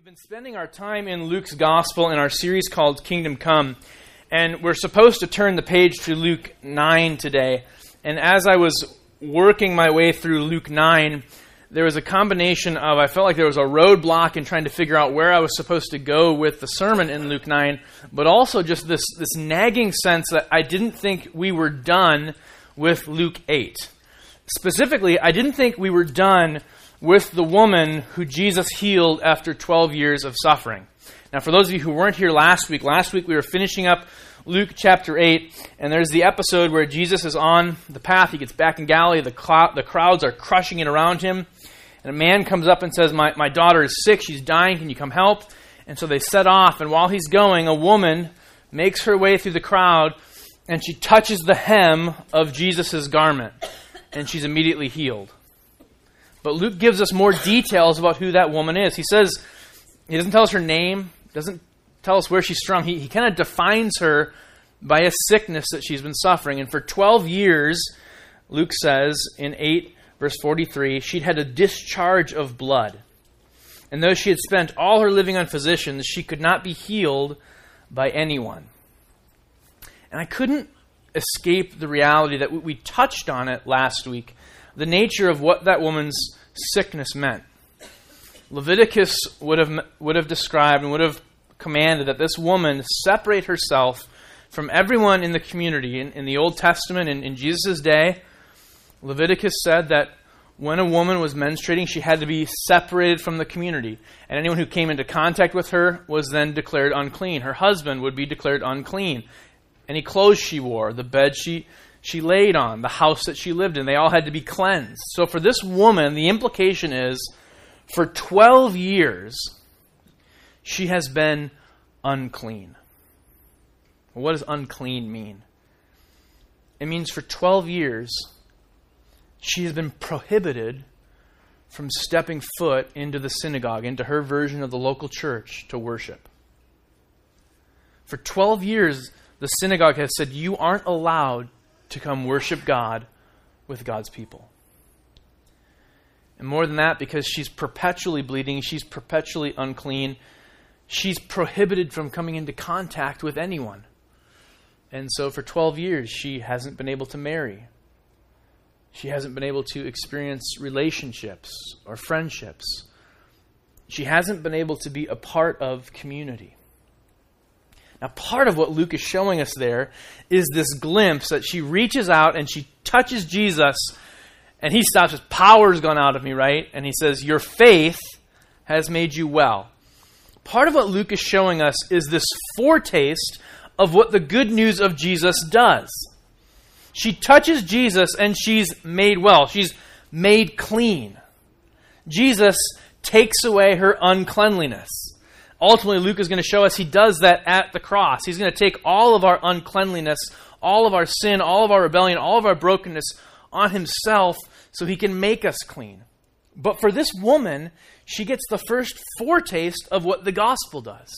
We've been spending our time in Luke's Gospel in our series called Kingdom Come, and we're supposed to turn the page to Luke 9 today. And as I was working my way through Luke 9, there was a combination of, I felt like there was a roadblock in trying to figure out where I was supposed to go with the sermon in Luke 9, but also just this, this nagging sense that I didn't think we were done with Luke 8. Specifically, I didn't think we were done with the woman who Jesus healed after 12 years of suffering. Now, for those of you who weren't here last week, last week we were finishing up Luke chapter 8, and there's the episode where Jesus is on the path. He gets back in Galilee. The, cl- the crowds are crushing it around him. And a man comes up and says, my, my daughter is sick. She's dying. Can you come help? And so they set off. And while he's going, a woman makes her way through the crowd and she touches the hem of Jesus' garment. And she's immediately healed. But Luke gives us more details about who that woman is. He says, he doesn't tell us her name, doesn't tell us where she's from. He, he kind of defines her by a sickness that she's been suffering. And for 12 years, Luke says in 8, verse 43, she'd had a discharge of blood. And though she had spent all her living on physicians, she could not be healed by anyone. And I couldn't escape the reality that we touched on it last week the nature of what that woman's sickness meant. Leviticus would have, would have described and would have commanded that this woman separate herself from everyone in the community. In, in the Old Testament, in, in Jesus' day, Leviticus said that when a woman was menstruating, she had to be separated from the community. And anyone who came into contact with her was then declared unclean. Her husband would be declared unclean. Any clothes she wore, the bed she she laid on, the house that she lived in. They all had to be cleansed. So for this woman, the implication is for 12 years, she has been unclean. what does unclean mean? It means for 12 years, she has been prohibited from stepping foot into the synagogue, into her version of the local church to worship. For 12 years, the synagogue has said, You aren't allowed to come worship God with God's people. And more than that, because she's perpetually bleeding, she's perpetually unclean, she's prohibited from coming into contact with anyone. And so for 12 years, she hasn't been able to marry. She hasn't been able to experience relationships or friendships. She hasn't been able to be a part of community. Now, part of what Luke is showing us there is this glimpse that she reaches out and she touches Jesus, and he stops. His power's gone out of me, right? And he says, Your faith has made you well. Part of what Luke is showing us is this foretaste of what the good news of Jesus does. She touches Jesus and she's made well. She's made clean. Jesus takes away her uncleanliness ultimately, Luke is going to show us he does that at the cross. He's going to take all of our uncleanliness, all of our sin, all of our rebellion, all of our brokenness on himself so he can make us clean. But for this woman, she gets the first foretaste of what the gospel does.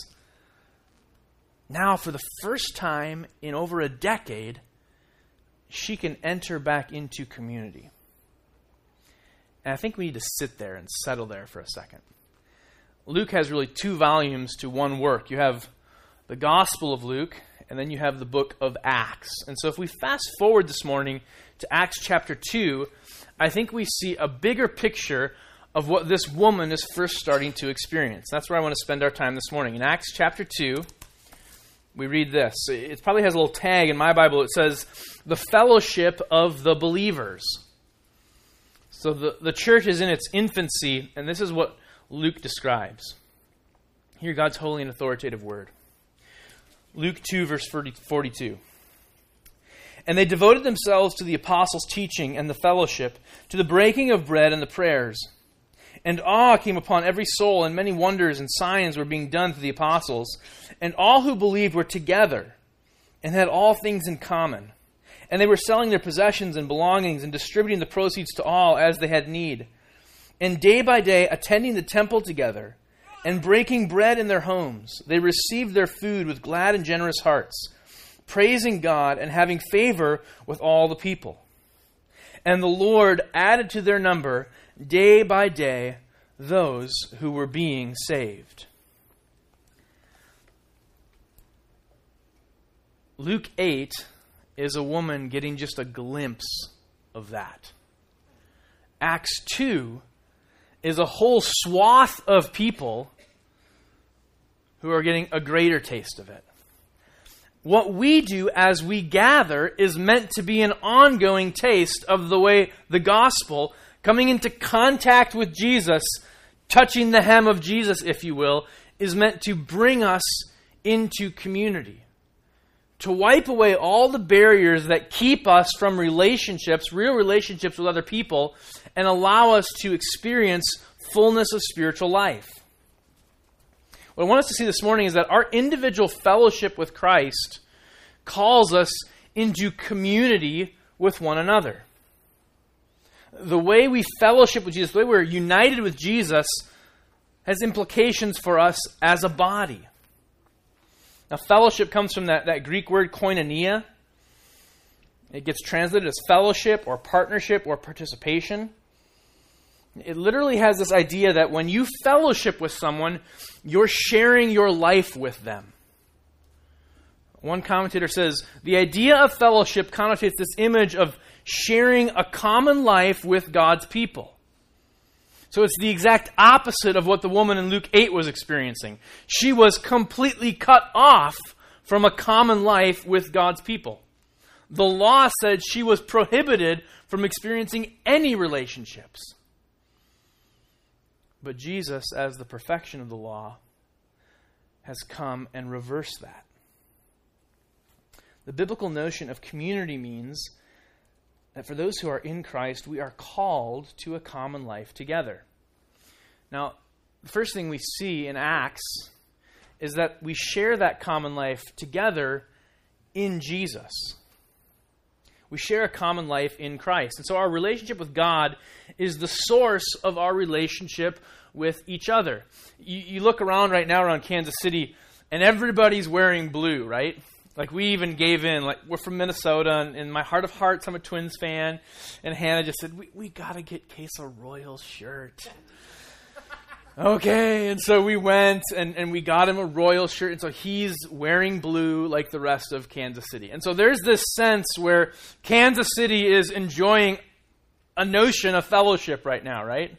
Now, for the first time in over a decade, she can enter back into community. And I think we need to sit there and settle there for a second. Luke has really two volumes to one work. You have the Gospel of Luke, and then you have the book of Acts. And so if we fast forward this morning to Acts chapter 2, I think we see a bigger picture of what this woman is first starting to experience. That's where I want to spend our time this morning. In Acts chapter 2, we read this. It probably has a little tag in my Bible. It says, the fellowship of the believers. So the, the church is in its infancy, and this is what Luke describes. Hear God's holy and authoritative word. Luke 2, verse 42. And they devoted themselves to the apostles' teaching and the fellowship, to the breaking of bread and the prayers. And awe came upon every soul, and many wonders and signs were being done through the apostles. And all who believed were together and had all things in common. And they were selling their possessions and belongings and distributing the proceeds to all as they had need and day by day, attending the temple together and breaking bread in their homes, they received their food with glad and generous hearts, praising God and having favor with all the people. And the Lord added to their number day by day those who were being saved. Luke 8 is a woman getting just a glimpse of that. Acts 2 is a whole swath of people who are getting a greater taste of it. What we do as we gather is meant to be an ongoing taste of the way the gospel, coming into contact with Jesus, touching the hem of Jesus, if you will, is meant to bring us into community. To wipe away all the barriers that keep us from relationships, real relationships with other people, and allow us to experience fullness of spiritual life. What I want us to see this morning is that our individual fellowship with Christ calls us into community with one another. The way we fellowship with Jesus, the way we're united with Jesus, has implications for us as a body. Now, fellowship comes from that, that Greek word koinonia. It gets translated as fellowship or partnership or participation. It literally has this idea that when you fellowship with someone, you're sharing your life with them. One commentator says the idea of fellowship connotates this image of sharing a common life with God's people. So it's the exact opposite of what the woman in Luke 8 was experiencing. She was completely cut off from a common life with God's people. The law said she was prohibited from experiencing any relationships. But Jesus, as the perfection of the law, has come and reversed that. The biblical notion of community means that for those who are in Christ, we are called to a common life together. Now, the first thing we see in Acts is that we share that common life together in Jesus. We share a common life in Christ. And so our relationship with God is the source of our relationship with each other. You, you, look around right now around Kansas City, and everybody's wearing blue, right? Like we even gave in. Like we're from Minnesota, and in my heart of hearts, I'm a Twins fan. And Hannah just said, "We we gotta get Case a Royal shirt." okay, and so we went and, and we got him a Royal shirt, and so he's wearing blue like the rest of Kansas City. And so there's this sense where Kansas City is enjoying a notion of fellowship right now, right?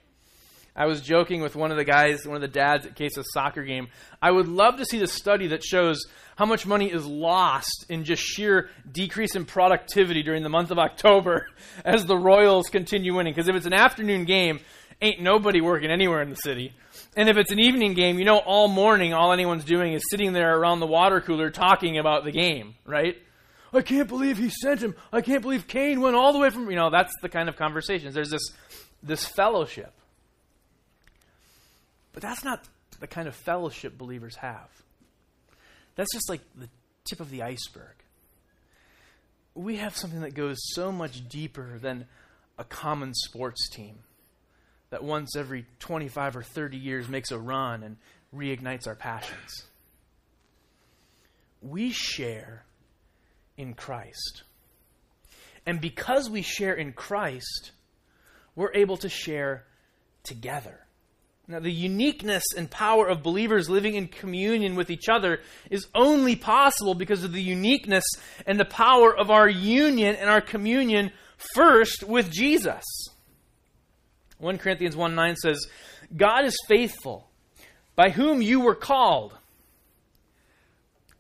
I was joking with one of the guys, one of the dads at Case's soccer game. I would love to see the study that shows how much money is lost in just sheer decrease in productivity during the month of October as the Royals continue winning. Because if it's an afternoon game, ain't nobody working anywhere in the city. And if it's an evening game, you know, all morning, all anyone's doing is sitting there around the water cooler talking about the game, right? I can't believe he sent him. I can't believe Cain went all the way from, you know, that's the kind of conversations. There's this, this fellowship. But that's not the kind of fellowship believers have. That's just like the tip of the iceberg. We have something that goes so much deeper than a common sports team that once every 25 or 30 years makes a run and reignites our passions. We share in Christ. And because we share in Christ, we're able to share together. Now, the uniqueness and power of believers living in communion with each other is only possible because of the uniqueness and the power of our union and our communion first with Jesus. 1 Corinthians 1 9 says, God is faithful, by whom you were called.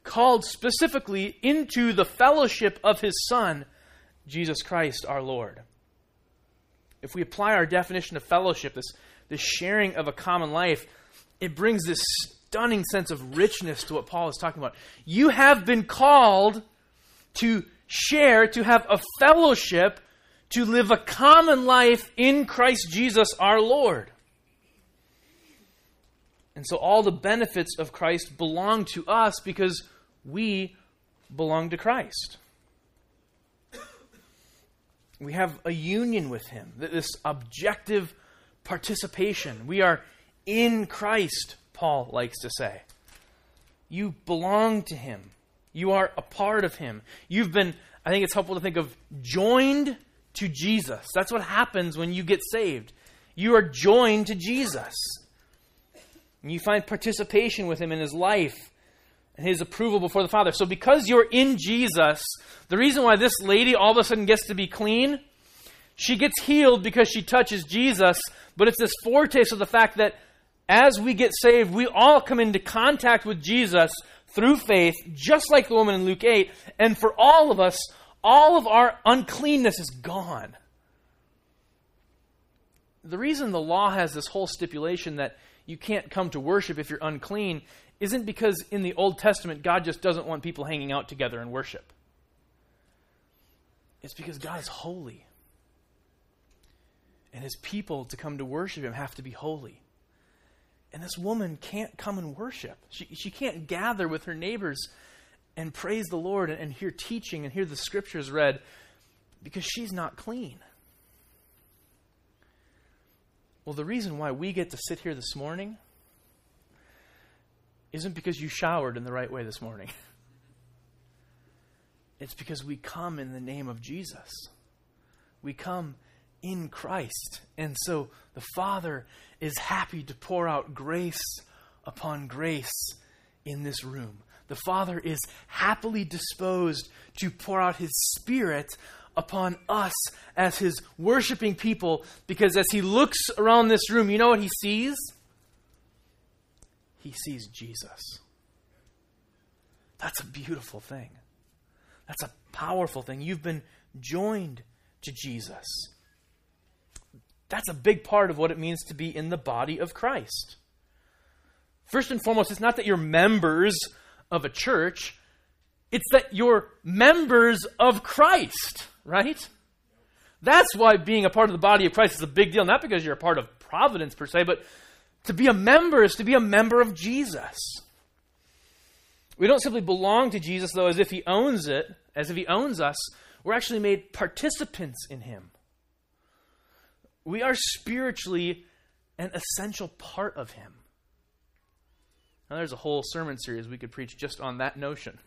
Called specifically into the fellowship of his Son, Jesus Christ our Lord. If we apply our definition of fellowship, this, this sharing of a common life, it brings this stunning sense of richness to what Paul is talking about. You have been called to share, to have a fellowship to live a common life in Christ Jesus our Lord. And so all the benefits of Christ belong to us because we belong to Christ. We have a union with Him, this objective participation. We are in Christ, Paul likes to say. You belong to Him, you are a part of Him. You've been, I think it's helpful to think of joined to Jesus. That's what happens when you get saved. You are joined to Jesus. And you find participation with him in his life and his approval before the Father. So, because you're in Jesus, the reason why this lady all of a sudden gets to be clean, she gets healed because she touches Jesus, but it's this foretaste of the fact that as we get saved, we all come into contact with Jesus through faith, just like the woman in Luke 8. And for all of us, all of our uncleanness is gone. The reason the law has this whole stipulation that you can't come to worship if you're unclean isn't because in the Old Testament God just doesn't want people hanging out together in worship. It's because God is holy. And his people to come to worship him have to be holy. And this woman can't come and worship. She, she can't gather with her neighbors and praise the Lord and, and hear teaching and hear the scriptures read because she's not clean. Well, the reason why we get to sit here this morning isn't because you showered in the right way this morning. It's because we come in the name of Jesus. We come in Christ. And so the Father is happy to pour out grace upon grace in this room. The Father is happily disposed to pour out His Spirit upon us as His worshiping people because as He looks around this room, you know what He sees? He sees Jesus. That's a beautiful thing. That's a powerful thing. You've been joined to Jesus. That's a big part of what it means to be in the body of Christ. First and foremost, it's not that you're members of a church, it's that you're members of Christ, right? That's why being a part of the body of Christ is a big deal, not because you're a part of providence per se, but to be a member is to be a member of Jesus. We don't simply belong to Jesus, though, as if he owns it, as if he owns us. We're actually made participants in him. We are spiritually an essential part of Him. Now, there's a whole sermon series we could preach just on that notion.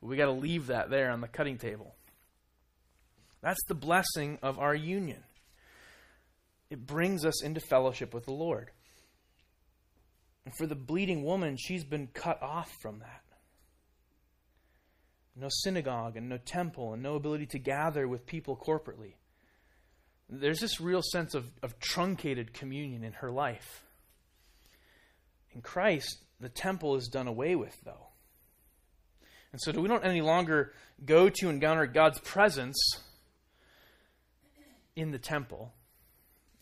We got to leave that there on the cutting table. That's the blessing of our union. It brings us into fellowship with the Lord. And for the bleeding woman, she's been cut off from that. No synagogue and no temple and no ability to gather with people corporately there's this real sense of, of truncated communion in her life. In Christ, the temple is done away with, though. And so we don't any longer go to encounter God's presence in the temple.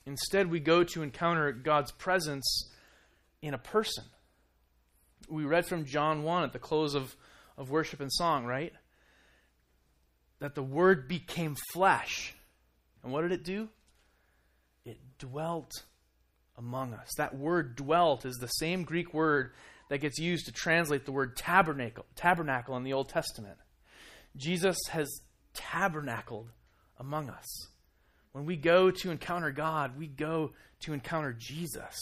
Instead, we go to encounter God's presence in a person. We read from John 1 at the close of, of worship and song, right? That the Word became flesh and what did it do? It dwelt among us. That word dwelt is the same Greek word that gets used to translate the word tabernacle, tabernacle in the Old Testament. Jesus has tabernacled among us. When we go to encounter God, we go to encounter Jesus.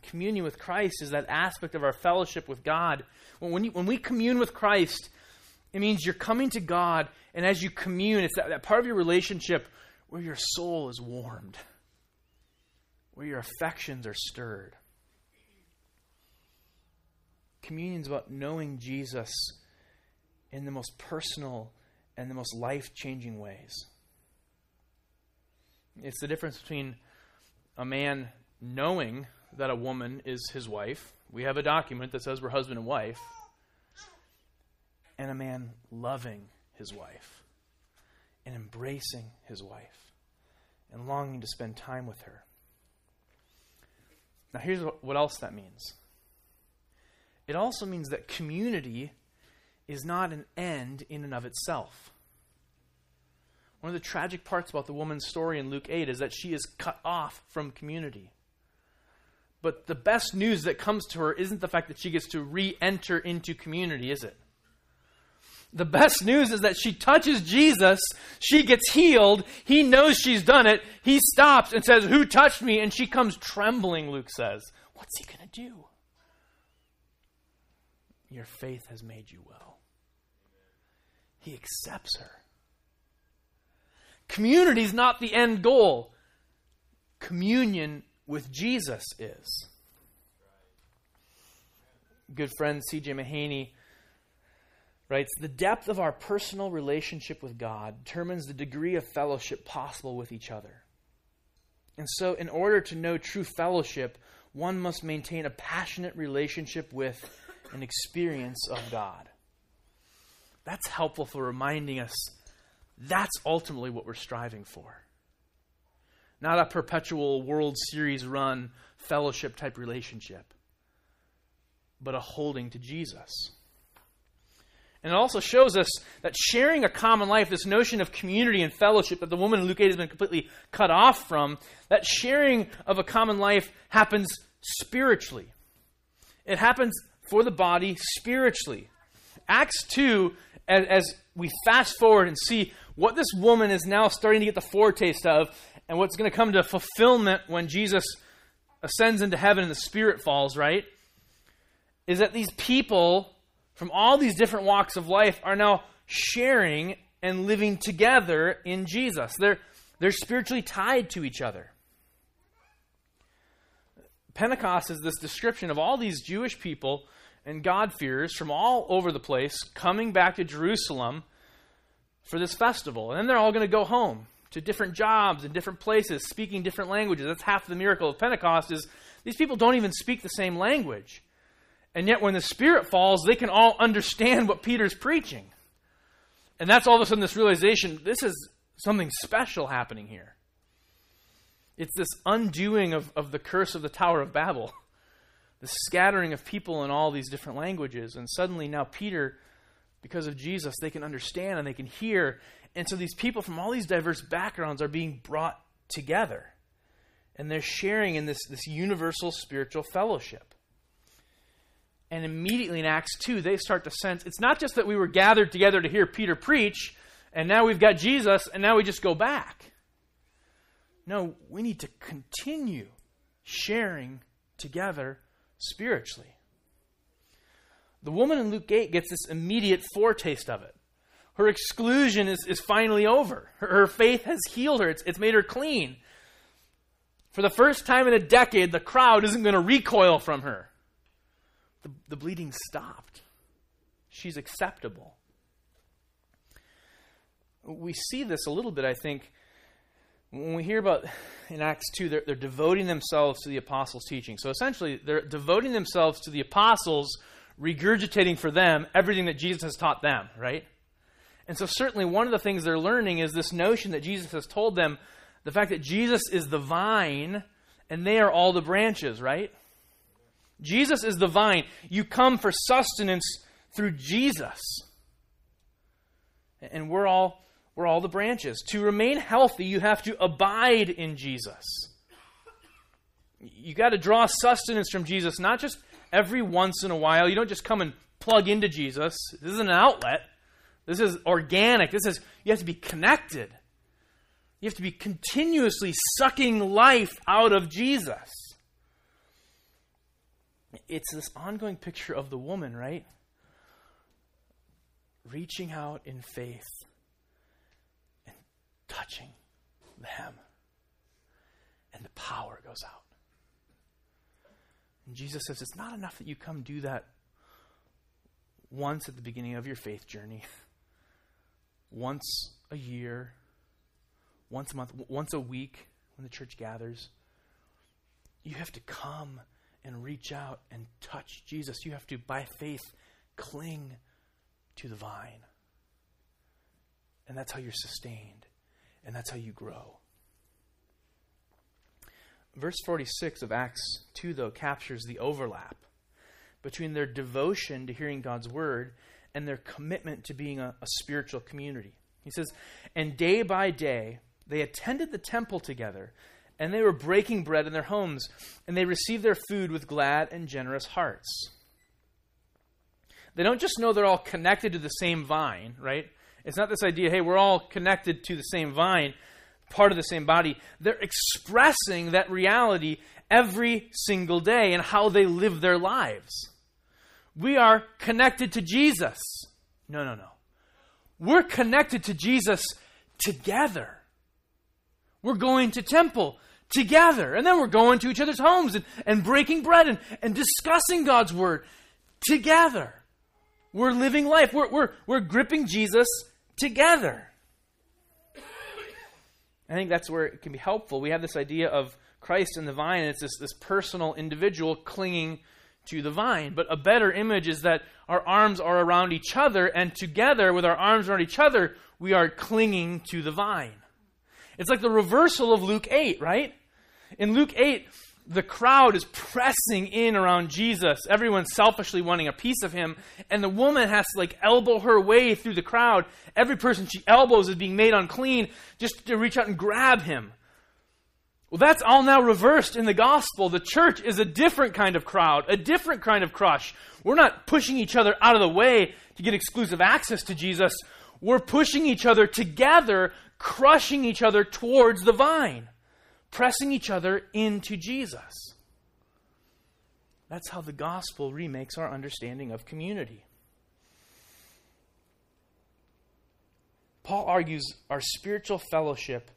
Communion with Christ is that aspect of our fellowship with God. When, you, when we commune with Christ, it means you're coming to God, and as you commune, it's that, that part of your relationship where your soul is warmed, where your affections are stirred. Communion is about knowing Jesus in the most personal and the most life changing ways. It's the difference between a man knowing that a woman is his wife. We have a document that says we're husband and wife and a man loving his wife and embracing his wife and longing to spend time with her. Now, here's what else that means it also means that community is not an end in and of itself. One of the tragic parts about the woman's story in Luke 8 is that she is cut off from community. But the best news that comes to her isn't the fact that she gets to re enter into community, is it? The best news is that she touches Jesus, she gets healed, he knows she's done it, he stops and says, Who touched me? And she comes trembling, Luke says. What's he going to do? Your faith has made you well. He accepts her. Community is not the end goal, communion with Jesus is. good friend C.J. Mahaney writes The depth of our personal relationship with God determines the degree of fellowship possible with each other. And so, in order to know true fellowship, one must maintain a passionate relationship with an experience of God. That's helpful for reminding us that's ultimately what we're striving for. Not a perpetual World Series run fellowship type relationship, but a holding to Jesus. And it also shows us that sharing a common life, this notion of community and fellowship that the woman in Luke 8 has been completely cut off from, that sharing of a common life happens spiritually. It happens for the body spiritually. Acts 2, as, as we fast forward and see what this woman is now starting to get the foretaste of, and what's going to come to fulfillment when Jesus ascends into heaven and the Spirit falls, right? Is that these people from all these different walks of life are now sharing and living together in Jesus. They're, they're spiritually tied to each other. Pentecost is this description of all these Jewish people and God-fearers from all over the place coming back to Jerusalem for this festival. And then they're all going to go home to different jobs and different places, speaking different languages. That's half the miracle of Pentecost is these people don't even speak the same language. And yet, when the Spirit falls, they can all understand what Peter's preaching. And that's all of a sudden this realization this is something special happening here. It's this undoing of, of the curse of the Tower of Babel, the scattering of people in all these different languages. And suddenly now, Peter, because of Jesus, they can understand and they can hear. And so these people from all these diverse backgrounds are being brought together. And they're sharing in this, this universal spiritual fellowship. And immediately in Acts 2, they start to sense it's not just that we were gathered together to hear Peter preach, and now we've got Jesus, and now we just go back. No, we need to continue sharing together spiritually. The woman in Luke 8 gets this immediate foretaste of it. Her exclusion is, is finally over. Her, her faith has healed her, it's, it's made her clean. For the first time in a decade, the crowd isn't going to recoil from her. The, the bleeding stopped. She's acceptable. We see this a little bit, I think, when we hear about in Acts 2, they're, they're devoting themselves to the apostles' teaching. So essentially, they're devoting themselves to the apostles, regurgitating for them everything that Jesus has taught them, right? And so, certainly, one of the things they're learning is this notion that Jesus has told them the fact that Jesus is the vine and they are all the branches, right? Jesus is the vine. You come for sustenance through Jesus. And we're all we're all the branches. To remain healthy, you have to abide in Jesus. You got to draw sustenance from Jesus, not just every once in a while. You don't just come and plug into Jesus. This isn't an outlet. This is organic. This is you have to be connected. You have to be continuously sucking life out of Jesus it's this ongoing picture of the woman, right? Reaching out in faith and touching the hem. And the power goes out. And Jesus says it's not enough that you come do that once at the beginning of your faith journey, once a year, once a month, once a week when the church gathers. You have to come and reach out and touch Jesus. You have to, by faith, cling to the vine. And that's how you're sustained, and that's how you grow. Verse 46 of Acts 2, though, captures the overlap between their devotion to hearing God's word and their commitment to being a, a spiritual community. He says, And day by day they attended the temple together and they were breaking bread in their homes, and they received their food with glad and generous hearts. They don't just know they're all connected to the same vine, right? It's not this idea, hey, we're all connected to the same vine, part of the same body. They're expressing that reality every single day in how they live their lives. We are connected to Jesus. No, no, no. We're connected to Jesus together. We're going to temple together. And then we're going to each other's homes and, and breaking bread and, and discussing God's word together. We're living life. We're, we're, we're gripping Jesus together. I think that's where it can be helpful. We have this idea of Christ and the vine, and it's this, this personal individual clinging to the vine. But a better image is that our arms are around each other, and together, with our arms around each other, we are clinging to the vine. It's like the reversal of Luke 8, right? In Luke 8, the crowd is pressing in around Jesus. Everyone's selfishly wanting a piece of him, and the woman has to like elbow her way through the crowd. Every person she elbows is being made unclean just to reach out and grab him. Well, that's all now reversed in the gospel. The church is a different kind of crowd, a different kind of crush. We're not pushing each other out of the way to get exclusive access to Jesus. We're pushing each other together, crushing each other towards the vine, pressing each other into Jesus. That's how the gospel remakes our understanding of community. Paul argues our spiritual fellowship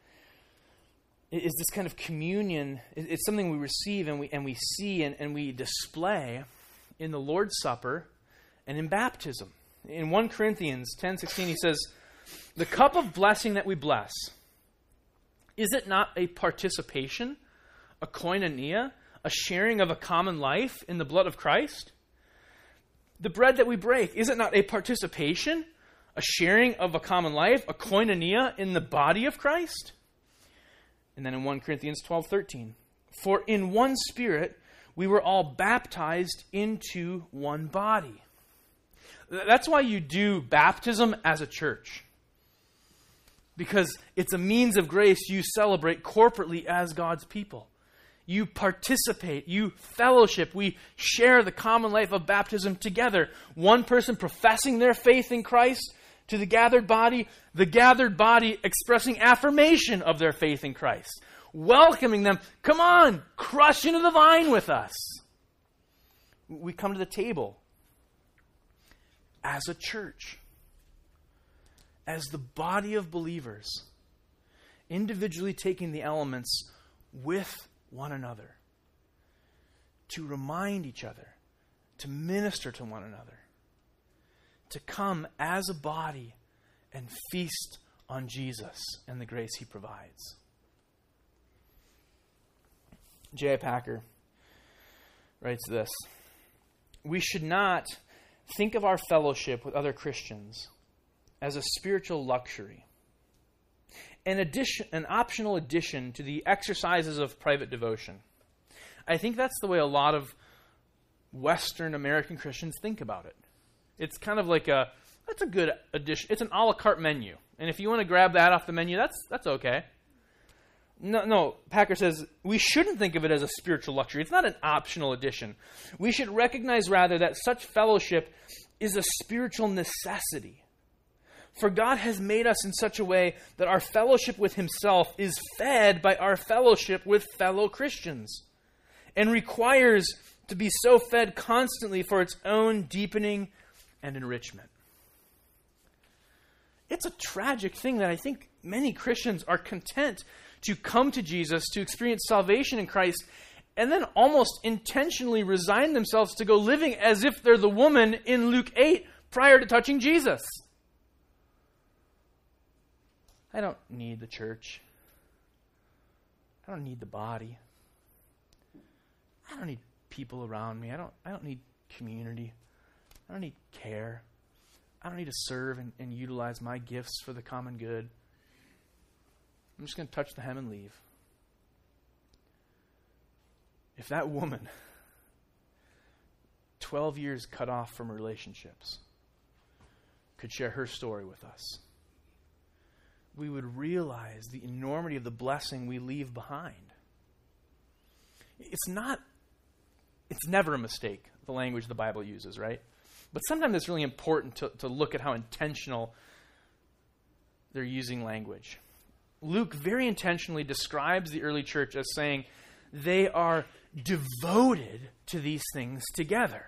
is this kind of communion. It's something we receive and we, and we see and, and we display in the Lord's Supper and in baptism. In 1 Corinthians 10 16, he says, The cup of blessing that we bless, is it not a participation, a koinonia, a sharing of a common life in the blood of Christ? The bread that we break, is it not a participation, a sharing of a common life, a koinonia in the body of Christ? And then in 1 Corinthians 12 13, for in one spirit we were all baptized into one body. That's why you do baptism as a church. Because it's a means of grace you celebrate corporately as God's people. You participate, you fellowship, we share the common life of baptism together. One person professing their faith in Christ to the gathered body, the gathered body expressing affirmation of their faith in Christ, welcoming them, come on, crush into the vine with us. We come to the table as a church, as the body of believers, individually taking the elements with one another to remind each other, to minister to one another to come as a body and feast on Jesus and the grace he provides. J.I. Packer writes this We should not think of our fellowship with other Christians as a spiritual luxury, an, addition, an optional addition to the exercises of private devotion. I think that's the way a lot of Western American Christians think about it. It's kind of like a that's a good addition. It's an a la carte menu, and if you want to grab that off the menu, that's that's okay. No, no. Packer says we shouldn't think of it as a spiritual luxury. It's not an optional addition. We should recognize rather that such fellowship is a spiritual necessity. For God has made us in such a way that our fellowship with Himself is fed by our fellowship with fellow Christians and requires to be so fed constantly for its own deepening and enrichment. It's a tragic thing that I think many Christians are content to come to Jesus, to experience salvation in Christ, and then almost intentionally resign themselves to go living as if they're the woman in Luke 8 prior to touching Jesus. I don't need the church. I don't need the body. I don't need people around me. I don't I don't need community. I don't need care. I don't need to serve and, and utilize my gifts for the common good. I'm just going to touch the hem and leave. If that woman, 12 years cut off from relationships, could share her story with us, we would realize the enormity of the blessing we leave behind. It's not, it's never a mistake, the language the Bible uses, right? But sometimes it's really important to, to look at how intentional they're using language. Luke very intentionally describes the early church as saying they are devoted to these things together.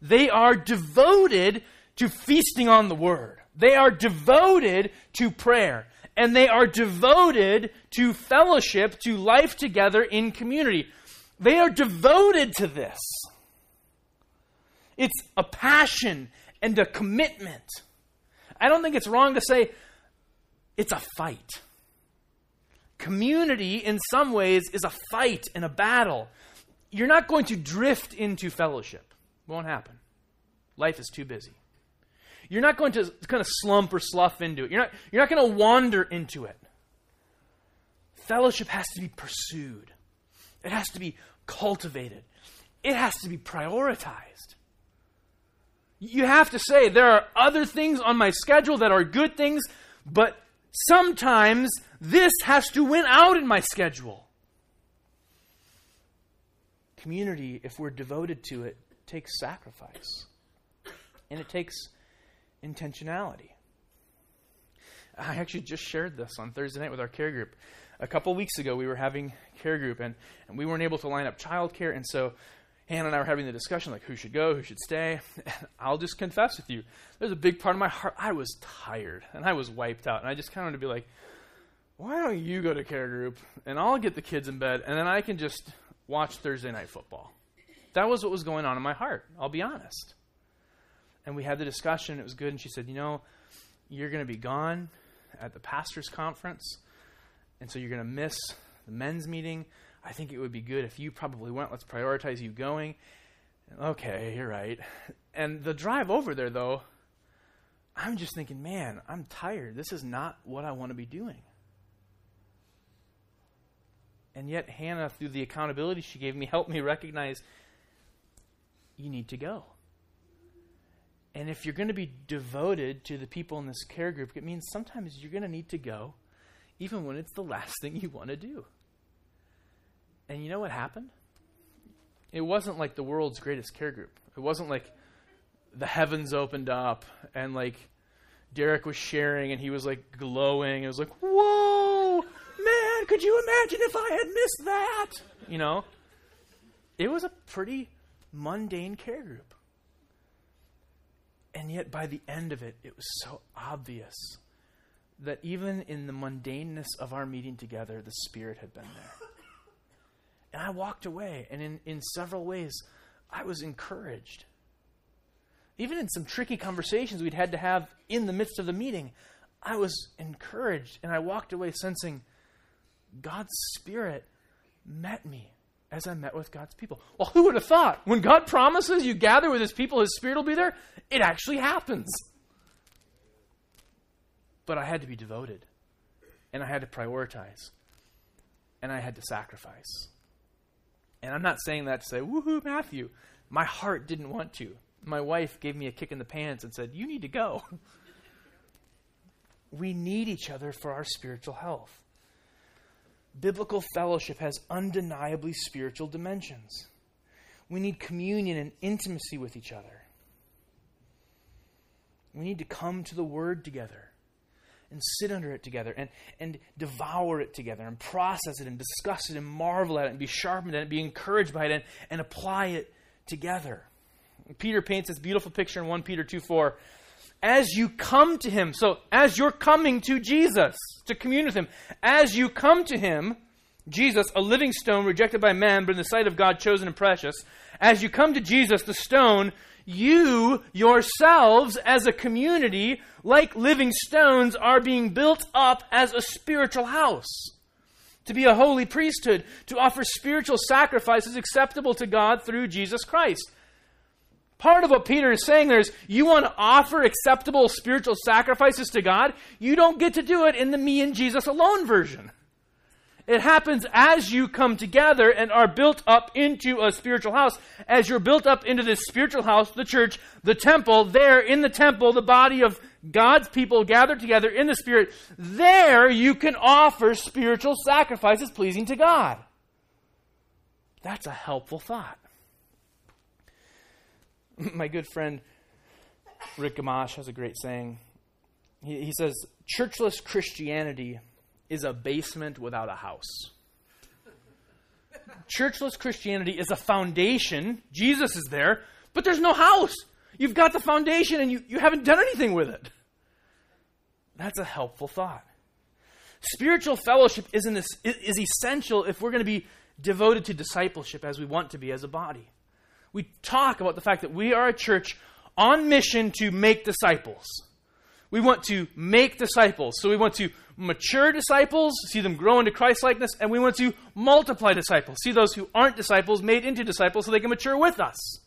They are devoted to feasting on the word. They are devoted to prayer. And they are devoted to fellowship, to life together in community. They are devoted to this. It's a passion and a commitment. I don't think it's wrong to say it's a fight. Community, in some ways, is a fight and a battle. You're not going to drift into fellowship. Won't happen. Life is too busy. You're not going to kind of slump or slough into it. You're not, you're not going to wander into it. Fellowship has to be pursued, it has to be cultivated, it has to be prioritized. You have to say, there are other things on my schedule that are good things, but sometimes this has to win out in my schedule. Community, if we're devoted to it, takes sacrifice and it takes intentionality. I actually just shared this on Thursday night with our care group. A couple weeks ago, we were having care group, and, and we weren't able to line up childcare, and so Hannah and I were having the discussion like who should go, who should stay. And I'll just confess with you, there's a big part of my heart. I was tired and I was wiped out, and I just kind of wanted to be like, why don't you go to care group and I'll get the kids in bed, and then I can just watch Thursday night football. That was what was going on in my heart. I'll be honest. And we had the discussion. It was good. And she said, you know, you're going to be gone at the pastors' conference, and so you're going to miss the men's meeting. I think it would be good if you probably went. Let's prioritize you going. Okay, you're right. And the drive over there, though, I'm just thinking, man, I'm tired. This is not what I want to be doing. And yet, Hannah, through the accountability she gave me, helped me recognize you need to go. And if you're going to be devoted to the people in this care group, it means sometimes you're going to need to go, even when it's the last thing you want to do. And you know what happened? It wasn't like the world's greatest care group. It wasn't like the heavens opened up and like Derek was sharing and he was like glowing. It was like, whoa, man, could you imagine if I had missed that? You know? It was a pretty mundane care group. And yet, by the end of it, it was so obvious that even in the mundaneness of our meeting together, the Spirit had been there. And I walked away, and in, in several ways, I was encouraged. Even in some tricky conversations we'd had to have in the midst of the meeting, I was encouraged, and I walked away sensing God's Spirit met me as I met with God's people. Well, who would have thought? When God promises you gather with His people, His Spirit will be there, it actually happens. But I had to be devoted, and I had to prioritize, and I had to sacrifice. And I'm not saying that to say, woohoo, Matthew. My heart didn't want to. My wife gave me a kick in the pants and said, You need to go. we need each other for our spiritual health. Biblical fellowship has undeniably spiritual dimensions. We need communion and intimacy with each other. We need to come to the Word together and sit under it together and, and devour it together and process it and discuss it and marvel at it and be sharpened at it, be encouraged by it and, and apply it together. Peter paints this beautiful picture in 1 Peter 2 4. As you come to him, so as you're coming to Jesus to commune with him, as you come to him, Jesus, a living stone rejected by men, but in the sight of God chosen and precious, as you come to Jesus, the stone, you yourselves as a community, like living stones, are being built up as a spiritual house. To be a holy priesthood, to offer spiritual sacrifices acceptable to God through Jesus Christ. Part of what Peter is saying there is you want to offer acceptable spiritual sacrifices to God, you don't get to do it in the me and Jesus alone version. It happens as you come together and are built up into a spiritual house. As you're built up into this spiritual house, the church, the temple, there in the temple, the body of God's people gathered together in the Spirit, there you can offer spiritual sacrifices pleasing to God. That's a helpful thought. My good friend Rick Gamache has a great saying. He, he says, Churchless Christianity is a basement without a house. Churchless Christianity is a foundation. Jesus is there, but there's no house. You've got the foundation and you, you haven't done anything with it. That's a helpful thought. Spiritual fellowship is, this, is essential if we're going to be devoted to discipleship as we want to be as a body. We talk about the fact that we are a church on mission to make disciples. We want to make disciples. So we want to mature disciples, see them grow into Christ likeness, and we want to multiply disciples, see those who aren't disciples made into disciples so they can mature with us.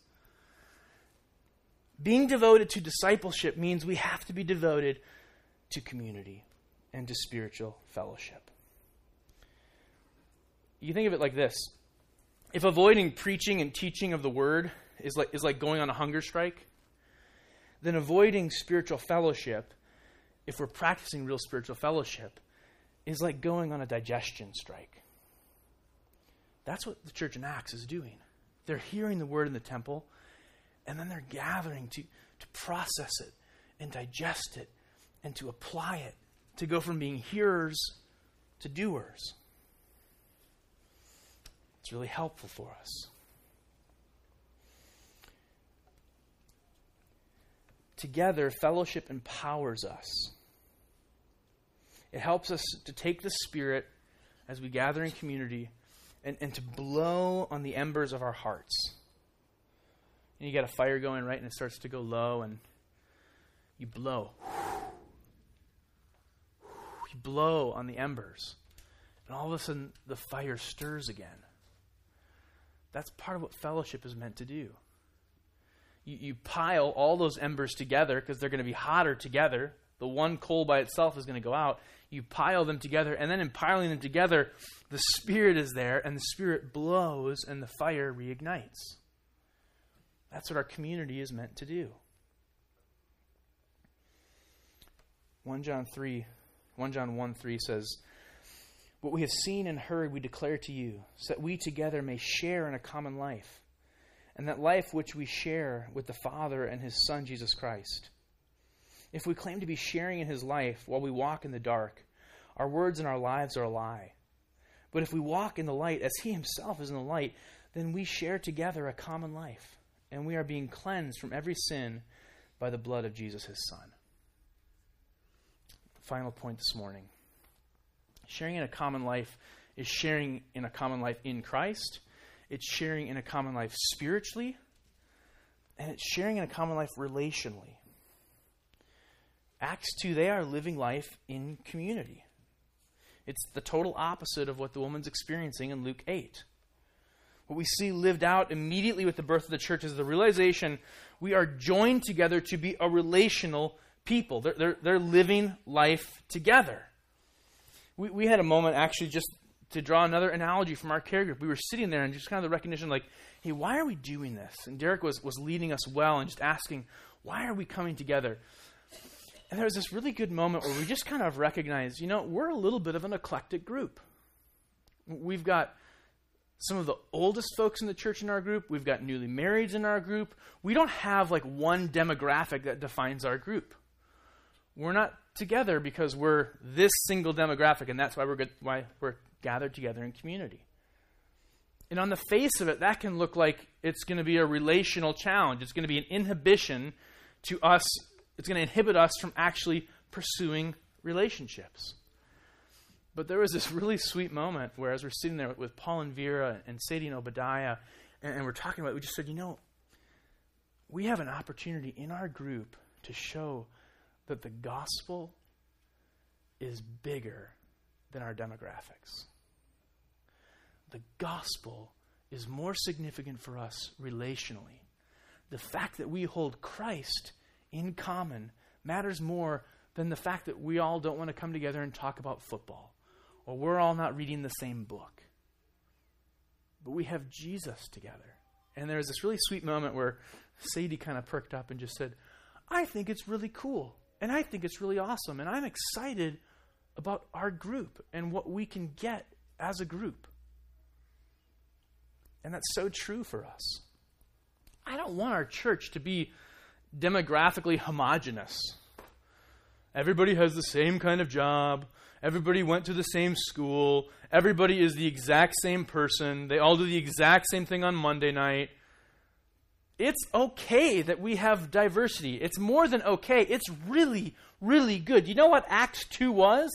Being devoted to discipleship means we have to be devoted to community and to spiritual fellowship. You think of it like this if avoiding preaching and teaching of the word is like, is like going on a hunger strike, then avoiding spiritual fellowship, if we're practicing real spiritual fellowship, is like going on a digestion strike. That's what the church in Acts is doing. They're hearing the word in the temple, and then they're gathering to, to process it and digest it and to apply it, to go from being hearers to doers. It's really helpful for us. Together, fellowship empowers us. It helps us to take the Spirit as we gather in community and, and to blow on the embers of our hearts. And you got a fire going, right? And it starts to go low, and you blow. You blow on the embers. And all of a sudden, the fire stirs again. That's part of what fellowship is meant to do. You, you pile all those embers together because they're going to be hotter together. The one coal by itself is going to go out. You pile them together, and then in piling them together, the Spirit is there, and the Spirit blows, and the fire reignites. That's what our community is meant to do. 1 John 3, 1 John 1 3 says, what we have seen and heard, we declare to you, so that we together may share in a common life, and that life which we share with the Father and His Son, Jesus Christ. If we claim to be sharing in His life while we walk in the dark, our words and our lives are a lie. But if we walk in the light as He Himself is in the light, then we share together a common life, and we are being cleansed from every sin by the blood of Jesus, His Son. Final point this morning. Sharing in a common life is sharing in a common life in Christ, it's sharing in a common life spiritually, and it's sharing in a common life relationally. Acts 2, they are living life in community. It's the total opposite of what the woman's experiencing in Luke 8. What we see lived out immediately with the birth of the church is the realization we are joined together to be a relational people. They're, they're, they're living life together we, we had a moment actually just to draw another analogy from our care group. We were sitting there and just kind of the recognition like, hey, why are we doing this? And Derek was, was leading us well and just asking, why are we coming together? And there was this really good moment where we just kind of recognized, you know, we're a little bit of an eclectic group. We've got some of the oldest folks in the church in our group. We've got newly marrieds in our group. We don't have like one demographic that defines our group. We're not together because we're this single demographic, and that's why we're, good, why we're gathered together in community. And on the face of it, that can look like it's going to be a relational challenge. It's going to be an inhibition to us. It's going to inhibit us from actually pursuing relationships. But there was this really sweet moment where, as we're sitting there with Paul and Vera and Sadie and Obadiah, and, and we're talking about it, we just said, you know, we have an opportunity in our group to show that the gospel is bigger than our demographics. The gospel is more significant for us relationally. The fact that we hold Christ in common matters more than the fact that we all don't want to come together and talk about football or we're all not reading the same book. But we have Jesus together. And there was this really sweet moment where Sadie kind of perked up and just said, I think it's really cool and I think it's really awesome. And I'm excited about our group and what we can get as a group. And that's so true for us. I don't want our church to be demographically homogenous. Everybody has the same kind of job. Everybody went to the same school. Everybody is the exact same person. They all do the exact same thing on Monday night. It's okay that we have diversity. It's more than okay. It's really, really good. You know what Acts 2 was?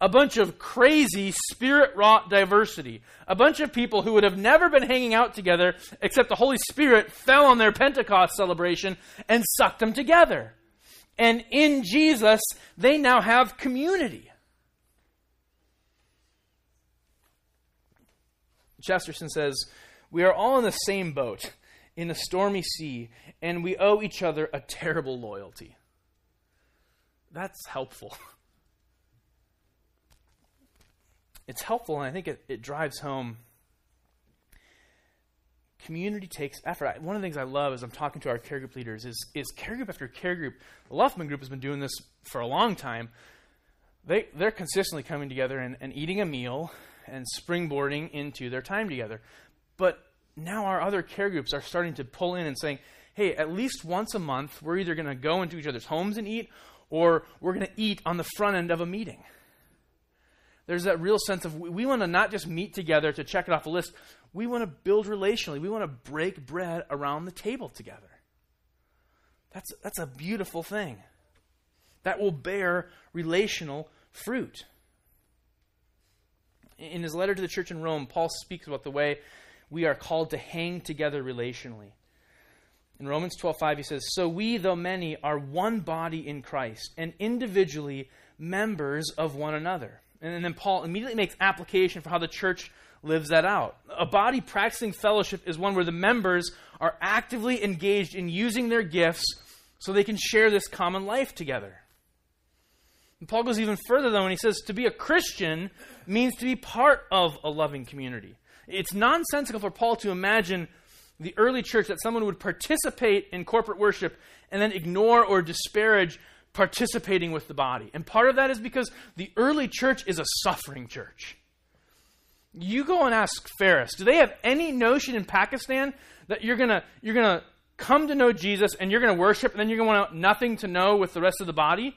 a bunch of crazy, spirit wrought diversity. A bunch of people who would have never been hanging out together except the Holy Spirit fell on their Pentecost celebration and sucked them together. And in Jesus, they now have community. Chesterton says, We are all in the same boat in a stormy sea, and we owe each other a terrible loyalty. That's helpful. It's helpful, and I think it, it drives home. Community takes effort. One of the things I love as I'm talking to our care group leaders is, is care group after care group. The Luffman group has been doing this for a long time. They, they're consistently coming together and, and eating a meal and springboarding into their time together. But now our other care groups are starting to pull in and saying, hey, at least once a month, we're either going to go into each other's homes and eat, or we're going to eat on the front end of a meeting. There's that real sense of we, we want to not just meet together to check it off a list, we want to build relationally. We want to break bread around the table together. That's, that's a beautiful thing. That will bear relational fruit. In his letter to the church in Rome, Paul speaks about the way we are called to hang together relationally. In Romans 12:5 he says, "So we though many are one body in Christ and individually members of one another." And then Paul immediately makes application for how the church lives that out. A body practicing fellowship is one where the members are actively engaged in using their gifts so they can share this common life together. And Paul goes even further, though, when he says to be a Christian means to be part of a loving community. It's nonsensical for Paul to imagine the early church that someone would participate in corporate worship and then ignore or disparage participating with the body. And part of that is because the early church is a suffering church. You go and ask Ferris, do they have any notion in Pakistan that you're going to you're going to come to know Jesus and you're going to worship and then you're going to want nothing to know with the rest of the body?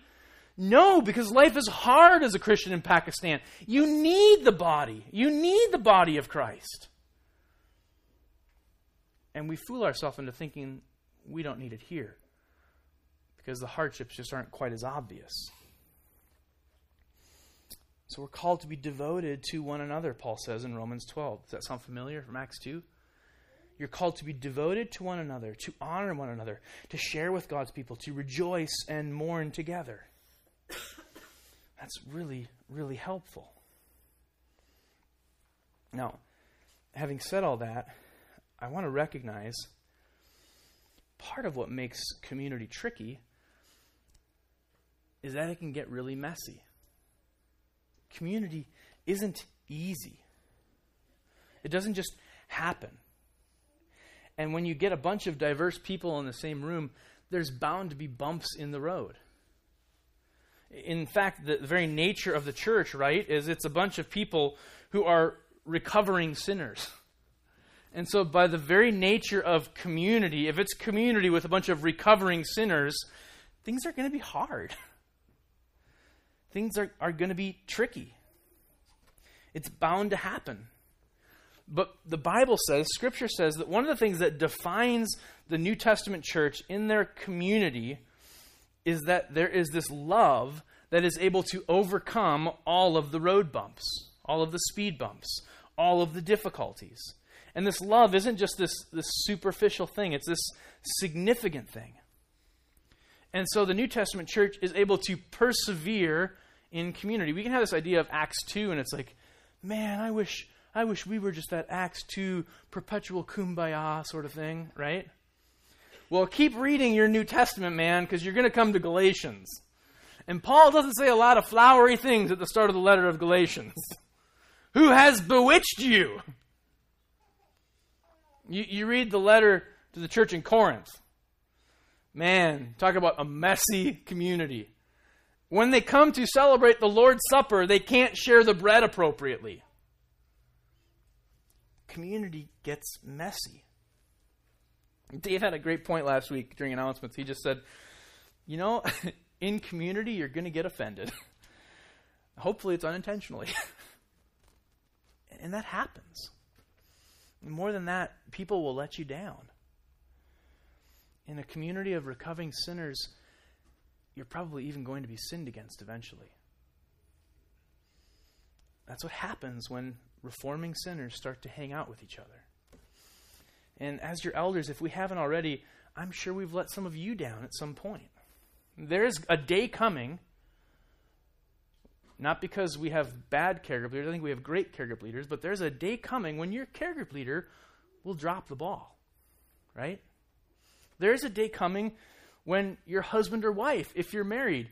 No, because life is hard as a Christian in Pakistan. You need the body. You need the body of Christ. And we fool ourselves into thinking we don't need it here because the hardships just aren't quite as obvious. So we're called to be devoted to one another, Paul says in Romans 12. Does that sound familiar from Acts 2? You're called to be devoted to one another, to honor one another, to share with God's people, to rejoice and mourn together. That's really, really helpful. Now, having said all that, I want to recognize part of what makes community tricky is that it can get really messy. Community isn't easy, it doesn't just happen. And when you get a bunch of diverse people in the same room, there's bound to be bumps in the road. In fact, the very nature of the church, right, is it's a bunch of people who are recovering sinners. And so, by the very nature of community, if it's community with a bunch of recovering sinners, things are going to be hard. things are, are going to be tricky. It's bound to happen. But the Bible says, Scripture says, that one of the things that defines the New Testament church in their community is that there is this love that is able to overcome all of the road bumps, all of the speed bumps, all of the difficulties. And this love isn't just this, this superficial thing, it's this significant thing. And so the New Testament church is able to persevere in community. We can have this idea of Acts 2, and it's like, man, I wish, I wish we were just that Acts 2 perpetual kumbaya sort of thing, right? Well, keep reading your New Testament, man, because you're going to come to Galatians. And Paul doesn't say a lot of flowery things at the start of the letter of Galatians. Who has bewitched you? You, you read the letter to the church in Corinth. Man, talk about a messy community. When they come to celebrate the Lord's Supper, they can't share the bread appropriately. Community gets messy. Dave had a great point last week during announcements. He just said, You know, in community, you're going to get offended. Hopefully, it's unintentionally. and that happens. More than that, people will let you down. In a community of recovering sinners, you're probably even going to be sinned against eventually. That's what happens when reforming sinners start to hang out with each other. And as your elders, if we haven't already, I'm sure we've let some of you down at some point. There's a day coming, not because we have bad care group leaders, I think we have great care group leaders, but there's a day coming when your care group leader will drop the ball, right? There's a day coming when your husband or wife, if you're married,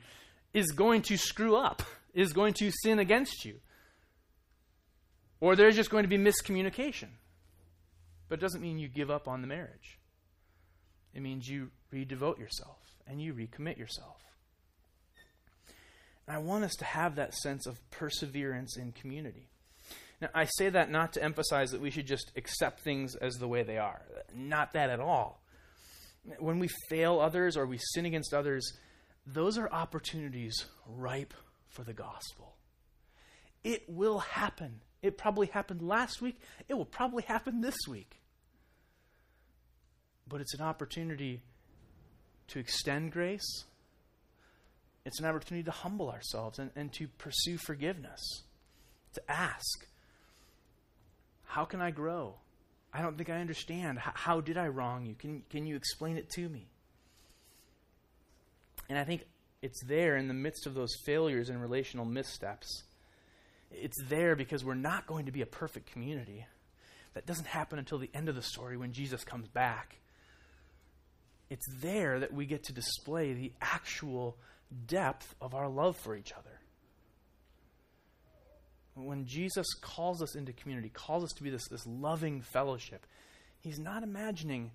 is going to screw up, is going to sin against you. Or there's just going to be miscommunication. But it doesn't mean you give up on the marriage. It means you redevote yourself and you recommit yourself. And I want us to have that sense of perseverance in community. Now, I say that not to emphasize that we should just accept things as the way they are. Not that at all. When we fail others or we sin against others, those are opportunities ripe for the gospel. It will happen. It probably happened last week. It will probably happen this week. But it's an opportunity to extend grace. It's an opportunity to humble ourselves and, and to pursue forgiveness, to ask, How can I grow? I don't think I understand. How, how did I wrong you? Can, can you explain it to me? And I think it's there in the midst of those failures and relational missteps it's there because we're not going to be a perfect community. That doesn't happen until the end of the story when Jesus comes back. It's there that we get to display the actual depth of our love for each other. When Jesus calls us into community, calls us to be this, this loving fellowship, he's not imagining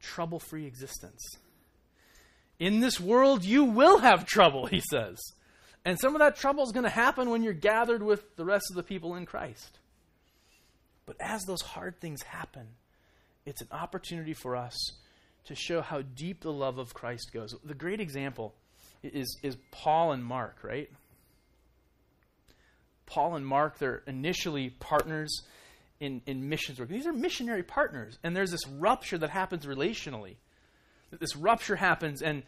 trouble free existence. In this world, you will have trouble, he says. And some of that trouble is going to happen when you're gathered with the rest of the people in Christ. But as those hard things happen, it's an opportunity for us to show how deep the love of Christ goes. The great example is, is Paul and Mark, right? Paul and Mark, they're initially partners in, in missions work. These are missionary partners, and there's this rupture that happens relationally. This rupture happens, and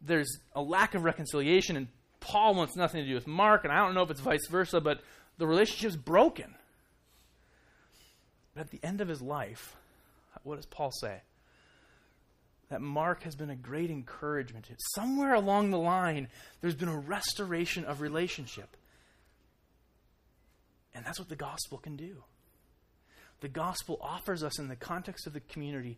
there's a lack of reconciliation, and Paul wants nothing to do with Mark, and I don't know if it's vice versa, but the relationship's broken. But at the end of his life, what does Paul say? That Mark has been a great encouragement. Somewhere along the line, there's been a restoration of relationship. And that's what the gospel can do. The gospel offers us, in the context of the community,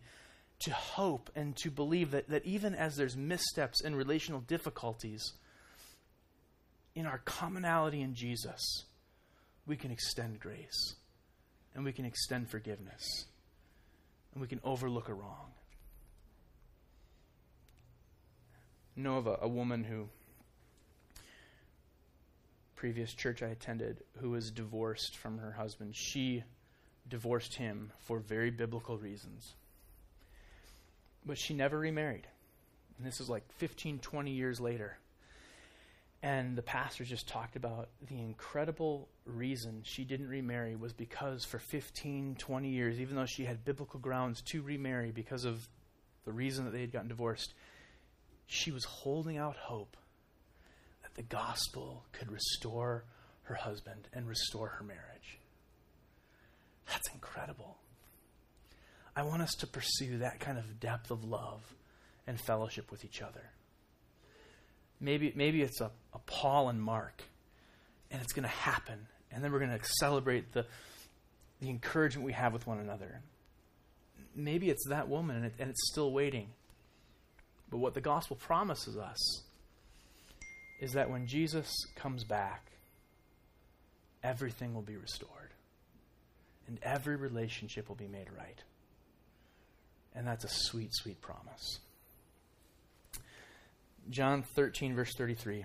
to hope and to believe that, that even as there's missteps and relational difficulties, in our commonality in Jesus, we can extend grace and we can extend forgiveness and we can overlook a wrong. I know of a, a woman who, previous church I attended, who was divorced from her husband. She divorced him for very biblical reasons. But she never remarried. And this is like 15, 20 years later. And the pastor just talked about the incredible reason she didn't remarry was because for 15, 20 years, even though she had biblical grounds to remarry because of the reason that they had gotten divorced, she was holding out hope that the gospel could restore her husband and restore her marriage. That's incredible. I want us to pursue that kind of depth of love and fellowship with each other. Maybe, maybe it's a, Paul and Mark, and it's going to happen. And then we're going to celebrate the, the encouragement we have with one another. Maybe it's that woman, and, it, and it's still waiting. But what the gospel promises us is that when Jesus comes back, everything will be restored, and every relationship will be made right. And that's a sweet, sweet promise. John 13, verse 33.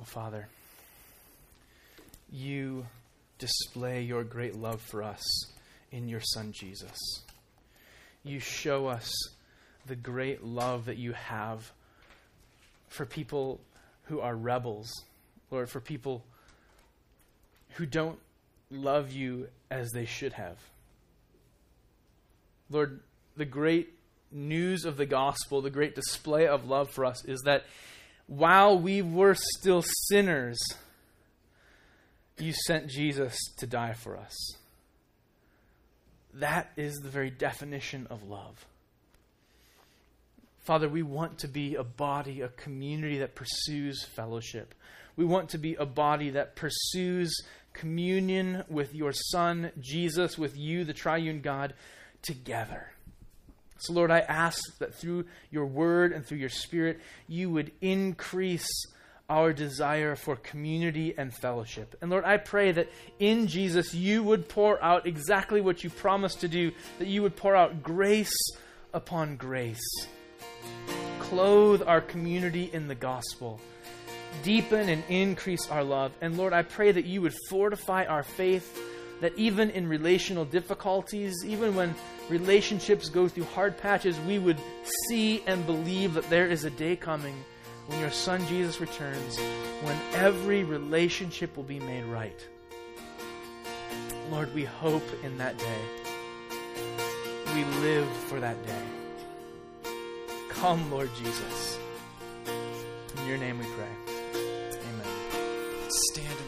Well, Father, you display your great love for us in your Son Jesus. You show us the great love that you have for people who are rebels, Lord, for people who don't love you as they should have. Lord, the great news of the gospel, the great display of love for us is that while we were still sinners, you sent Jesus to die for us. That is the very definition of love. Father, we want to be a body, a community that pursues fellowship. We want to be a body that pursues communion with your Son, Jesus, with you, the triune God, together. So, Lord, I ask that through your word and through your spirit, you would increase our desire for community and fellowship. And Lord, I pray that in Jesus you would pour out exactly what you promised to do, that you would pour out grace upon grace. Clothe our community in the gospel. Deepen and increase our love. And Lord, I pray that you would fortify our faith, that even in relational difficulties, even when relationships go through hard patches, we would see and believe that there is a day coming when your Son Jesus returns, when every relationship will be made right. Lord, we hope in that day. We live for that day. Come, Lord Jesus. In your name we pray. Amen. Stand